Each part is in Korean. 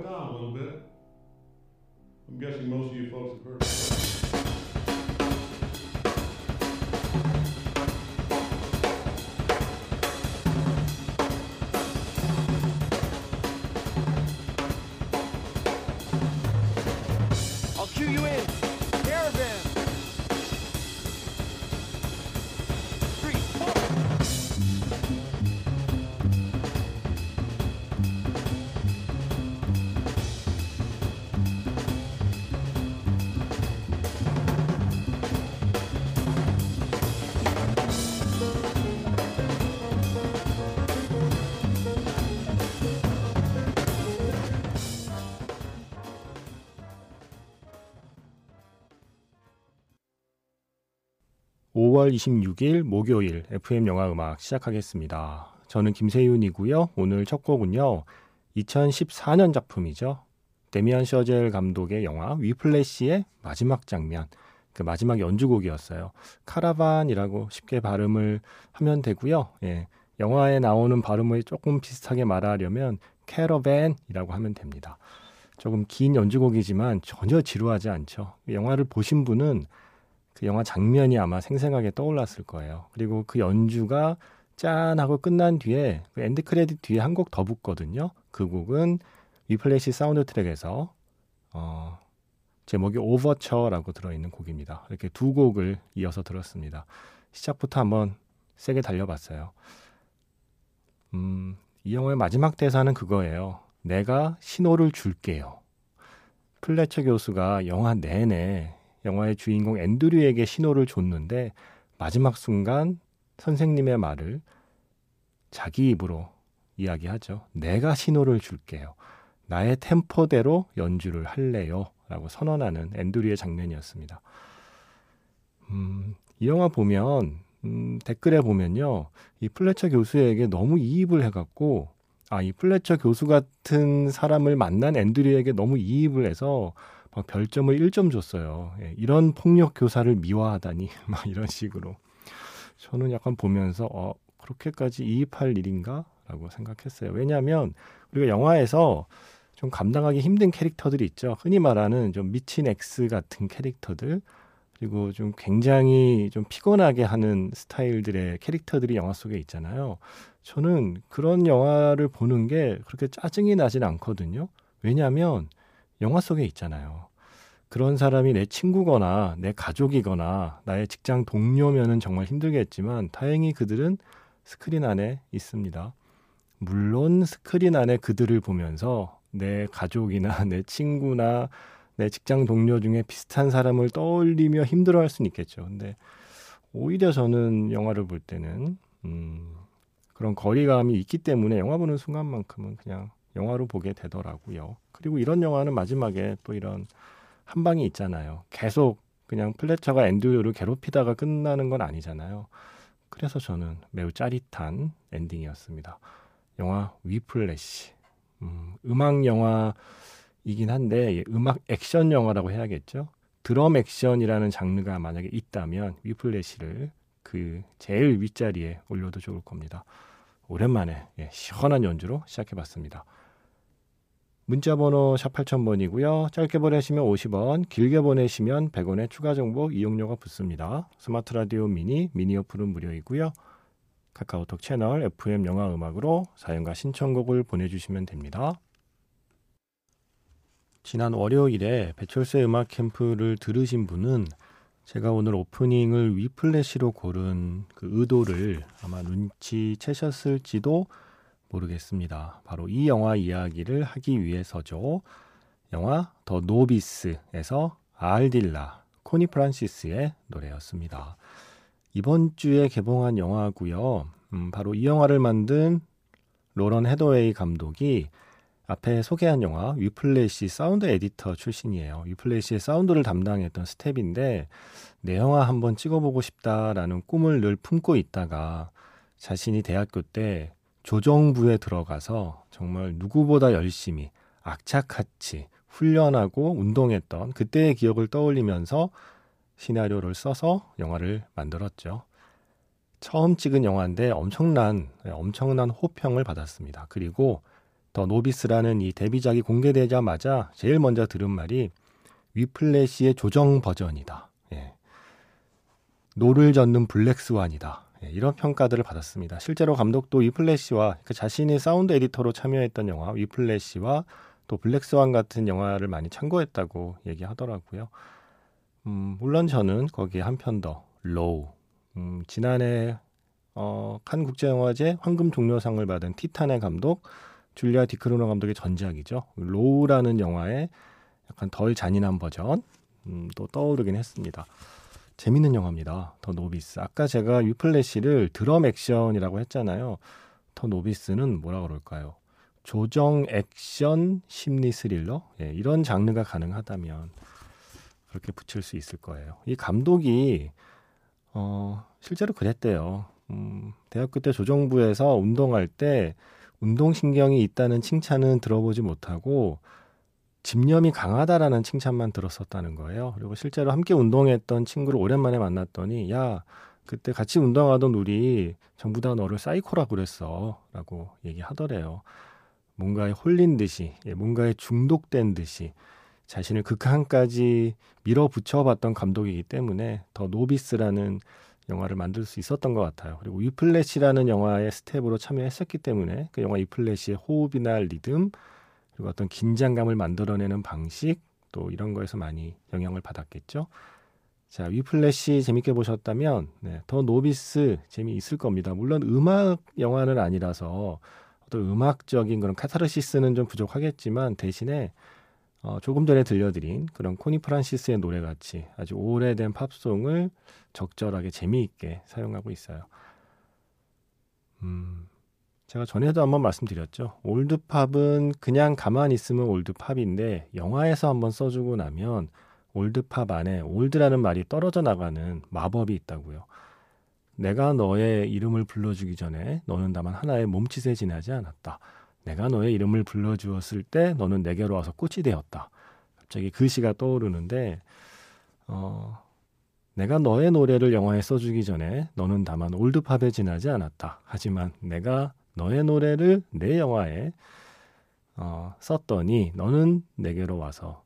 it down a little bit. I'm guessing most of you folks have heard. I'll cue you in. Caravan. 5월 26일 목요일 FM 영화 음악 시작하겠습니다. 저는 김세윤이고요. 오늘 첫 곡은요. 2014년 작품이죠. 데미안 셔젤 감독의 영화 위플래시의 마지막 장면. 그 마지막 연주곡이었어요. 카라반이라고 쉽게 발음을 하면 되고요. 예. 영화에 나오는 발음을 조금 비슷하게 말하려면 캐러밴이라고 하면 됩니다. 조금 긴 연주곡이지만 전혀 지루하지 않죠. 영화를 보신 분은 그 영화 장면이 아마 생생하게 떠올랐을 거예요. 그리고 그 연주가 짠 하고 끝난 뒤에 그 end credit 뒤에 한 곡 더 붙거든요. 그 곡은 위플래시 사운드트랙에서 어, 제목이 Overture라고 들어있는 곡입니다. 이렇게 두 곡을 이어서 들었습니다. 시작부터 한번 세게 달려봤어요. 음, 이 영화의 마지막 대사는 그거예요. 내가 신호를 줄게요. 플래처 교수가 영화 내내 영화의 주인공 앤드류에게 신호를 줬는데 마지막 순간 선생님의 말을 자기 입으로 이야기하죠. 내가 신호를 줄게요. 나의 템포대로 연주를 할래요. 라고 선언하는 앤드류의 장면이었습니다. 음, 이 영화 보면, 음, 댓글에 보면요. 이 플래처 교수에게 너무 이입을 해갖고, 아, 이 플래처 교수 같은 사람을 만난 앤드류에게 너무 이입을 해서 막 별점을 1점 줬어요. 예, 이런 폭력 교사를 미화하다니 막 이런 식으로. 저는 약간 보면서 어 그렇게까지 이입할 일인가라고 생각했어요. 왜냐하면 우리가 영화에서 좀 감당하기 힘든 캐릭터들이 있죠. 흔히 말하는 좀 미친 X 같은 캐릭터들 그리고 좀 굉장히 좀 피곤하게 하는 스타일들의 캐릭터들이 영화 속에 있잖아요. 저는 그런 영화를 보는 게 그렇게 짜증이 나진 않거든요. 왜냐하면 영화 속에 있잖아요. 그런 사람이 내 친구거나 내 가족이거나 나의 직장 동료면은 정말 힘들겠지만 다행히 그들은 스크린 안에 있습니다. 물론 스크린 안에 그들을 보면서 내 가족이나 내 친구나 내 직장 동료 중에 비슷한 사람을 떠올리며 힘들어할 수는 있겠죠. 근데 오히려 저는 영화를 볼 때는 음, 그런 거리감이 있기 때문에 영화 보는 순간만큼은 그냥 영화로 보게 되더라고요. 그리고 이런 영화는 마지막에 또 이런 한 방이 있잖아요. 계속 그냥 플래처가 앤드류를 괴롭히다가 끝나는 건 아니잖아요. 그래서 저는 매우 짜릿한 엔딩이었습니다. 영화 위플래시. 음, 음악 영화이긴 한데 예, 음악 액션 영화라고 해야겠죠. 드럼 액션이라는 장르가 만약에 있다면 위플래시를 그 제일 윗자리에 올려도 좋을 겁니다. 오랜만에 예, 시원한 연주로 시작해봤습니다. 문자 번호 샵 8000번이고요. 짧게 보내시면 50원, 길게 보내시면 100원의 추가 정보 이용료가 붙습니다. 스마트 라디오 미니, 미니 어플은 무료이고요. 카카오톡 채널 FM 영화 음악으로 사연과 신청곡을 보내주시면 됩니다. 지난 월요일에 배철수의 음악 캠프를 들으신 분은 제가 오늘 오프닝을 위플래시로 고른 그 의도를 아마 눈치채셨을지도 모르겠습니다. 바로 이 영화 이야기를 하기 위해서죠. 영화 더 노비스에서 아알딜라 코니 프란시스의 노래였습니다. 이번 주에 개봉한 영화고요. 음, 바로 이 영화를 만든 로런 헤더웨이 감독이 앞에 소개한 영화 위플래시 sound editor 출신이에요. 위플래시의 사운드를 담당했던 스텝인데 내 영화 한번 찍어보고 싶다라는 꿈을 늘 품고 있다가 자신이 대학교 때 조정부에 들어가서 정말 누구보다 열심히 악착같이 훈련하고 운동했던 그때의 기억을 떠올리면서 시나리오를 써서 영화를 만들었죠. 처음 찍은 영화인데 엄청난 엄청난 호평을 받았습니다. 그리고 더 노비스라는 이 데뷔작이 공개되자마자 제일 먼저 들은 말이 위플래시의 조정 버전이다. 예. 노를 젓는 블랙스완이다. 예, 이런 평가들을 받았습니다. 실제로 감독도 위플래시와 그 자신이 sound editor로 참여했던 영화 위플래시와 또 블랙스완 같은 영화를 많이 참고했다고 얘기하더라고요. 음, 물론 저는 거기에 한 편 더 로우. 음, 지난해 어, 칸 국제영화제 황금 종려상을 받은 티탄의 감독 줄리아 뒤쿠르노 감독의 전작이죠. 로우라는 영화의 약간 덜 잔인한 버전 음, 또 떠오르긴 했습니다. 재밌는 영화입니다. 더 노비스. 아까 제가 위플래시를 드럼 액션이라고 했잖아요. 더 노비스는 뭐라 그럴까요? 조정 액션 심리 스릴러? 예, 이런 장르가 가능하다면 그렇게 붙일 수 있을 거예요. 이 감독이 어, 실제로 그랬대요. 음, 대학교 때 조정부에서 운동할 때 운동신경이 있다는 칭찬은 들어보지 못하고 집념이 강하다라는 칭찬만 들었었다는 거예요. 그리고 실제로 함께 운동했던 친구를 오랜만에 만났더니 야 그때 같이 운동하던 우리 전부 다 너를 사이코라 그랬어 라고 얘기하더래요. 뭔가에 홀린 듯이 예, 뭔가에 중독된 듯이 자신을 극한까지 밀어붙여 봤던 감독이기 때문에 더 노비스라는 영화를 만들 수 있었던 것 같아요. 그리고 위플래시라는 영화의 스텝으로 참여했었기 때문에 그 영화 위플래시의 호흡이나 리듬 그리고 어떤 긴장감을 만들어내는 방식 또 이런 거에서 많이 영향을 받았겠죠. 자, 위플래시 재밌게 보셨다면 네, 더 노비스 재미있을 겁니다. 물론 음악 영화는 아니라서 어떤 음악적인 그런 카타르시스는 좀 부족하겠지만 대신에 어, 조금 전에 들려드린 그런 코니 프란시스의 노래 같이 아주 오래된 팝송을 적절하게 재미있게 사용하고 있어요. 음, 제가 전에도 한번 말씀드렸죠. 올드팝은 그냥 가만히 있으면 올드팝인데 영화에서 한번 써주고 나면 올드팝 안에 올드라는 말이 떨어져 나가는 마법이 있다고요. 내가 너의 이름을 불러주기 전에 너는 다만 하나의 몸짓에 지나지 않았다. 내가 너의 이름을 불러주었을 때 너는 내게로 와서 꽃이 되었다. 갑자기 그 시가 떠오르는데 어, 내가 너의 노래를 영화에 써주기 전에 너는 다만 올드팝에 지나지 않았다. 하지만 내가 너의 노래를 내 영화에 어, 썼더니 너는 내게로 와서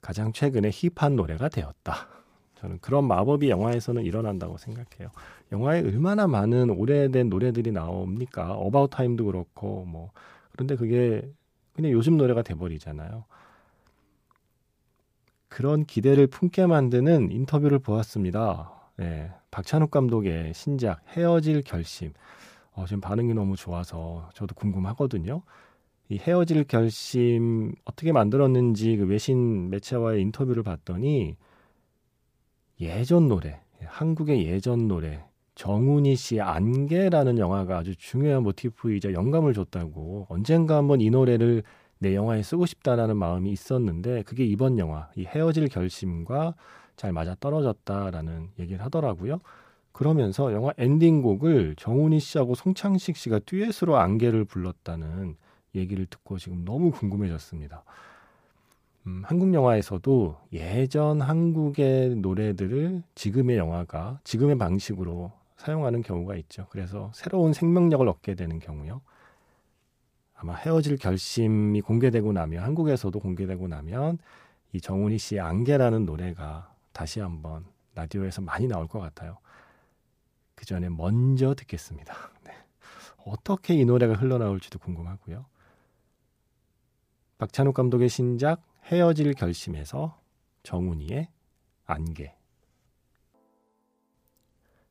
가장 최근에 힙한 노래가 되었다. 저는 그런 마법이 영화에서는 일어난다고 생각해요. 영화에 얼마나 많은 오래된 노래들이 나옵니까? 어바웃 타임도 그렇고 뭐 그런데 그게 그냥 요즘 노래가 돼 버리잖아요. 그런 기대를 품게 만드는 인터뷰를 보았습니다. 예, 박찬욱 감독의 신작 헤어질 결심. 어, 지금 반응이 너무 좋아서 저도 궁금하거든요. 이 헤어질 결심 어떻게 만들었는지 그 외신 매체와의 인터뷰를 봤더니 예전 노래, 한국의 예전 노래, 정훈이 씨의 안개라는 영화가 아주 중요한 모티프이자 영감을 줬다고 언젠가 한번 이 노래를 내 영화에 쓰고 싶다라는 마음이 있었는데 그게 이번 영화 이 헤어질 결심과 잘 맞아 떨어졌다라는 얘기를 하더라고요. 그러면서 영화 엔딩곡을 정훈이 씨하고 송창식 씨가 듀엣으로 안개를 불렀다는 얘기를 듣고 지금 너무 궁금해졌습니다. 음, 한국 영화에서도 예전 한국의 노래들을 지금의 영화가 지금의 방식으로 사용하는 경우가 있죠. 그래서 새로운 생명력을 얻게 되는 경우요. 아마 헤어질 결심이 공개되고 나면 한국에서도 공개되고 나면 이 정훈이 씨의 안개라는 노래가 다시 한번 라디오에서 많이 나올 것 같아요. 그 전에 먼저 듣겠습니다. 네. 어떻게 이 노래가 흘러나올지도 궁금하고요. 박찬욱 감독의 신작 헤어질 결심에서 정훈이의 안개.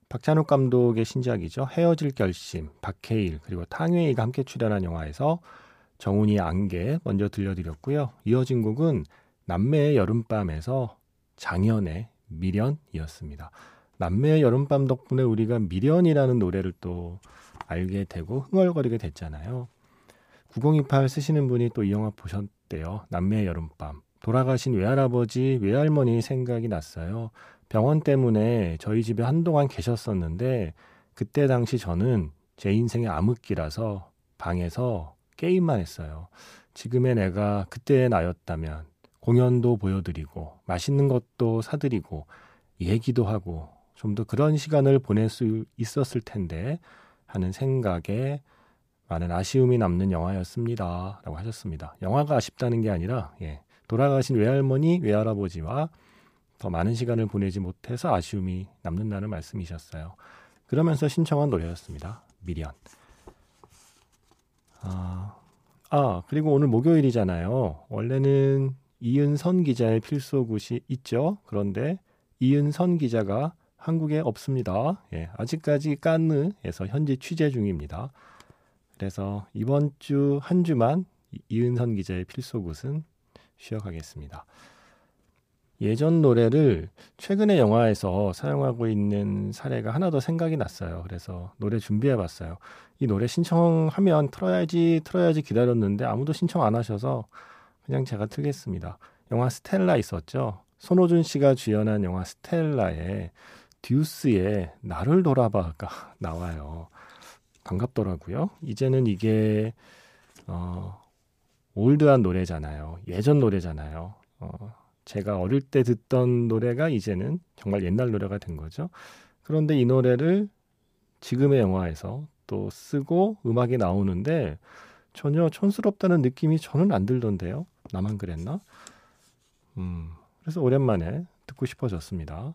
박찬욱 감독의 신작이죠. 헤어질 결심, 박해일 그리고 탕웨이가 함께 출연한 영화에서 정훈이의 안개 먼저 들려드렸고요. 이어진 곡은 남매의 여름밤에서 장현의 미련이었습니다. 남매의 여름밤 덕분에 우리가 미련이라는 노래를 또 알게 되고 흥얼거리게 됐잖아요. 9028 쓰시는 분이 또 이 영화 보셨대요. 남매의 여름밤. 돌아가신 외할아버지, 외할머니 생각이 났어요. 병원 때문에 저희 집에 한동안 계셨었는데 그때 당시 저는 제 인생의 암흑기라서 방에서 게임만 했어요. 지금의 내가 그때의 나였다면 공연도 보여드리고 맛있는 것도 사드리고 얘기도 하고 좀 더 그런 시간을 보낼 수 있었을 텐데 하는 생각에 많은 아쉬움이 남는 영화였습니다. 라고 하셨습니다. 영화가 아쉽다는 게 아니라, 예, 돌아가신 외할머니, 외할아버지와 더 많은 시간을 보내지 못해서 아쉬움이 남는다는 말씀이셨어요. 그러면서 신청한 노래였습니다. 미련. 아, 아, 그리고 오늘 목요일이잖아요. 원래는 이은선 기자의 필소굿이 있죠. 그런데 이은선 기자가 한국에 없습니다. 예, 아직까지 깐느에서 현재 취재 중입니다. 그래서 이번 주 한 주만 이은선 기자의 필소굿은 쉬어가겠습니다. 예전 노래를 최근의 영화에서 사용하고 있는 사례가 하나 더 생각이 났어요. 그래서 노래 준비해 봤어요. 이 노래 신청하면 틀어야지, 틀어야지 기다렸는데 아무도 신청 안 하셔서 그냥 제가 틀겠습니다. 영화 스텔라 있었죠. 손호준 씨가 주연한 영화 스텔라에 듀스의 나를 돌아봐가 나와요. 반갑더라고요. 이제는 이게 어 올드한 노래잖아요. 예전 노래잖아요. 어 제가 어릴 때 듣던 노래가 이제는 정말 옛날 노래가 된 거죠. 그런데 이 노래를 지금의 영화에서 또 쓰고 음악이 나오는데 전혀 촌스럽다는 느낌이 저는 안 들던데요. 나만 그랬나? 음, 그래서 오랜만에 듣고 싶어졌습니다.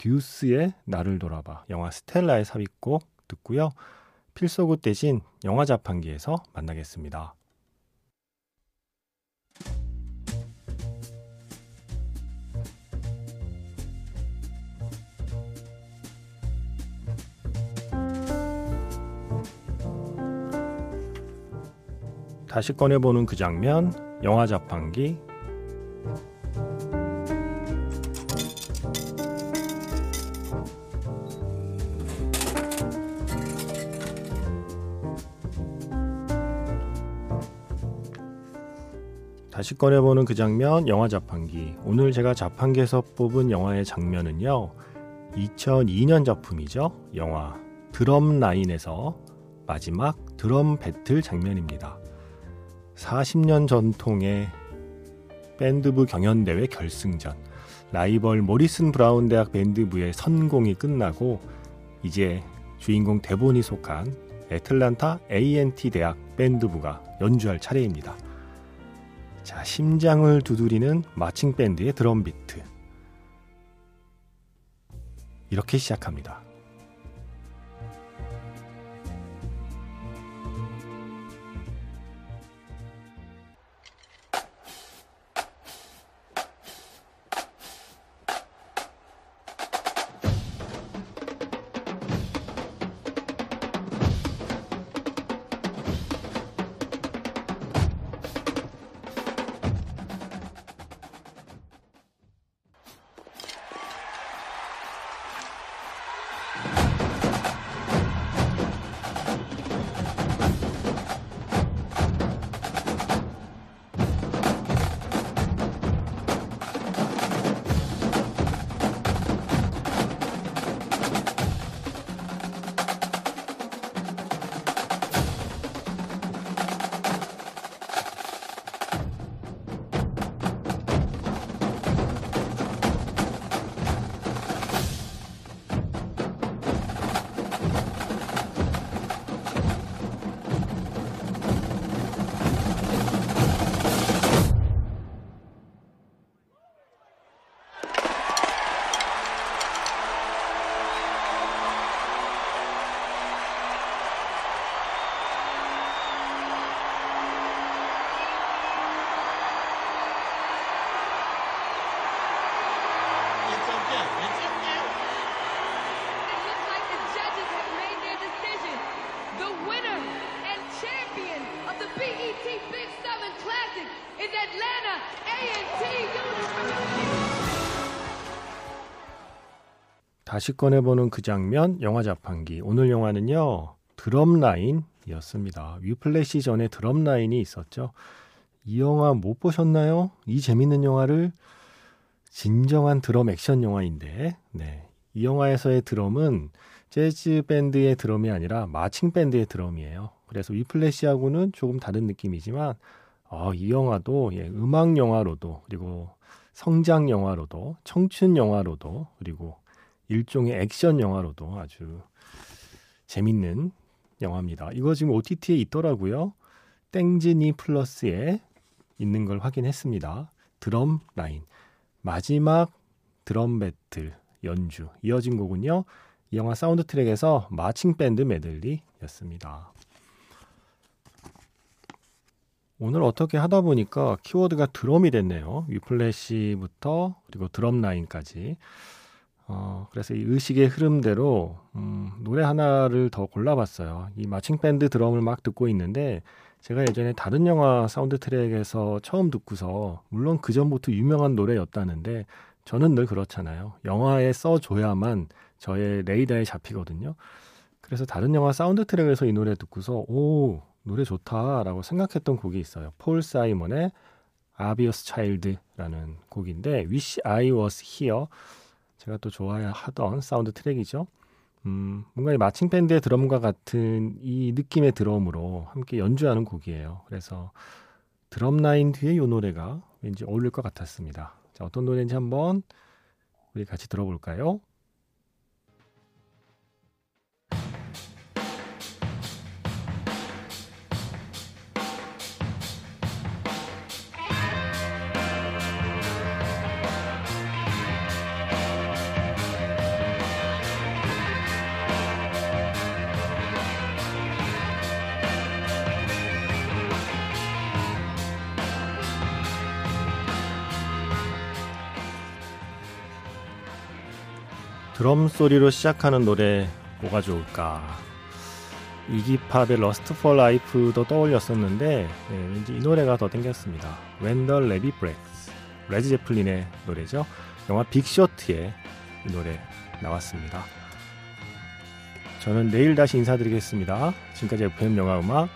듀스의 나를 돌아봐 영화 스텔라의 삽입곡 듣고요. 필소굿 대신 영화 자판기에서 만나겠습니다. 다시 꺼내보는 그 장면, 영화 자판기. 다시 꺼내보는 그 장면, 영화 자판기. 오늘 제가 자판기에서 뽑은 영화의 장면은요, 2002년 작품이죠. 영화 드럼 라인에서 마지막 드럼 배틀 장면입니다. 40년 전통의 밴드부 경연대회 결승전 라이벌 모리슨 브라운 대학 밴드부의 선공이 끝나고 이제 주인공 대본이 속한 애틀란타 A&T 대학 밴드부가 연주할 차례입니다. 자, 심장을 두드리는 마칭 밴드의 드럼 비트. 이렇게 시작합니다. 다시 꺼내보는 그 장면, 영화 자판기. 오늘 영화는요, 드럼 라인이었습니다. 위플래시 전에 드럼 라인이 있었죠. 이 영화 못 보셨나요? 이 재밌는 영화를 진정한 드럼 액션 영화인데, 네. 이 영화에서의 드럼은 재즈 밴드의 드럼이 아니라 마칭 밴드의 드럼이에요. 그래서 위플래시하고는 조금 다른 느낌이지만, 어, 이 영화도 예, 음악 영화로도 그리고 성장 영화로도 청춘 영화로도 그리고 일종의 액션 영화로도 아주 재밌는 영화입니다. 이거 지금 OTT에 있더라고요. 땡지니 플러스에 있는 걸 확인했습니다. 드럼 라인. 마지막 드럼 배틀 연주. 이어진 곡은요. 이 영화 사운드 트랙에서 마칭 밴드 메들리였습니다. 오늘 어떻게 하다 보니까 키워드가 드럼이 됐네요. 위플래시부터 그리고 드럼 라인까지. 어, 그래서 이 의식의 흐름대로 음, 노래 하나를 더 골라봤어요. 이 마칭 밴드 드럼을 막 듣고 있는데 제가 예전에 다른 영화 사운드 트랙에서 처음 듣고서 물론 그 전부터 유명한 노래였다는데 저는 늘 그렇잖아요. 영화에 써줘야만 저의 레이더에 잡히거든요. 그래서 다른 영화 사운드 트랙에서 이 노래 듣고서 오 노래 좋다라고 생각했던 곡이 있어요. 폴 사이먼의 Obvious Child라는 곡인데 Wish I Was Here 제가 또 좋아하던 사운드 트랙이죠. 음, 뭔가 이 마칭 밴드의 드럼과 같은 이 느낌의 드럼으로 함께 연주하는 곡이에요. 그래서 드럼 라인 뒤에 이 노래가 왠지 어울릴 것 같았습니다. 자, 어떤 노래인지 한번 우리 같이 들어볼까요? 드럼 소리로 시작하는 노래 뭐가 좋을까? 이기팝의 Lust for Life도 떠올렸었는데 네, 왠지 이 노래가 더 땡겼습니다. When the Levee Breaks 레드 제플린의 노래죠. 영화 빅쇼트에 이 노래 나왔습니다. 저는 내일 다시 인사드리겠습니다. 지금까지 FM 영화 음악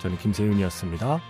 저는 김세윤이었습니다.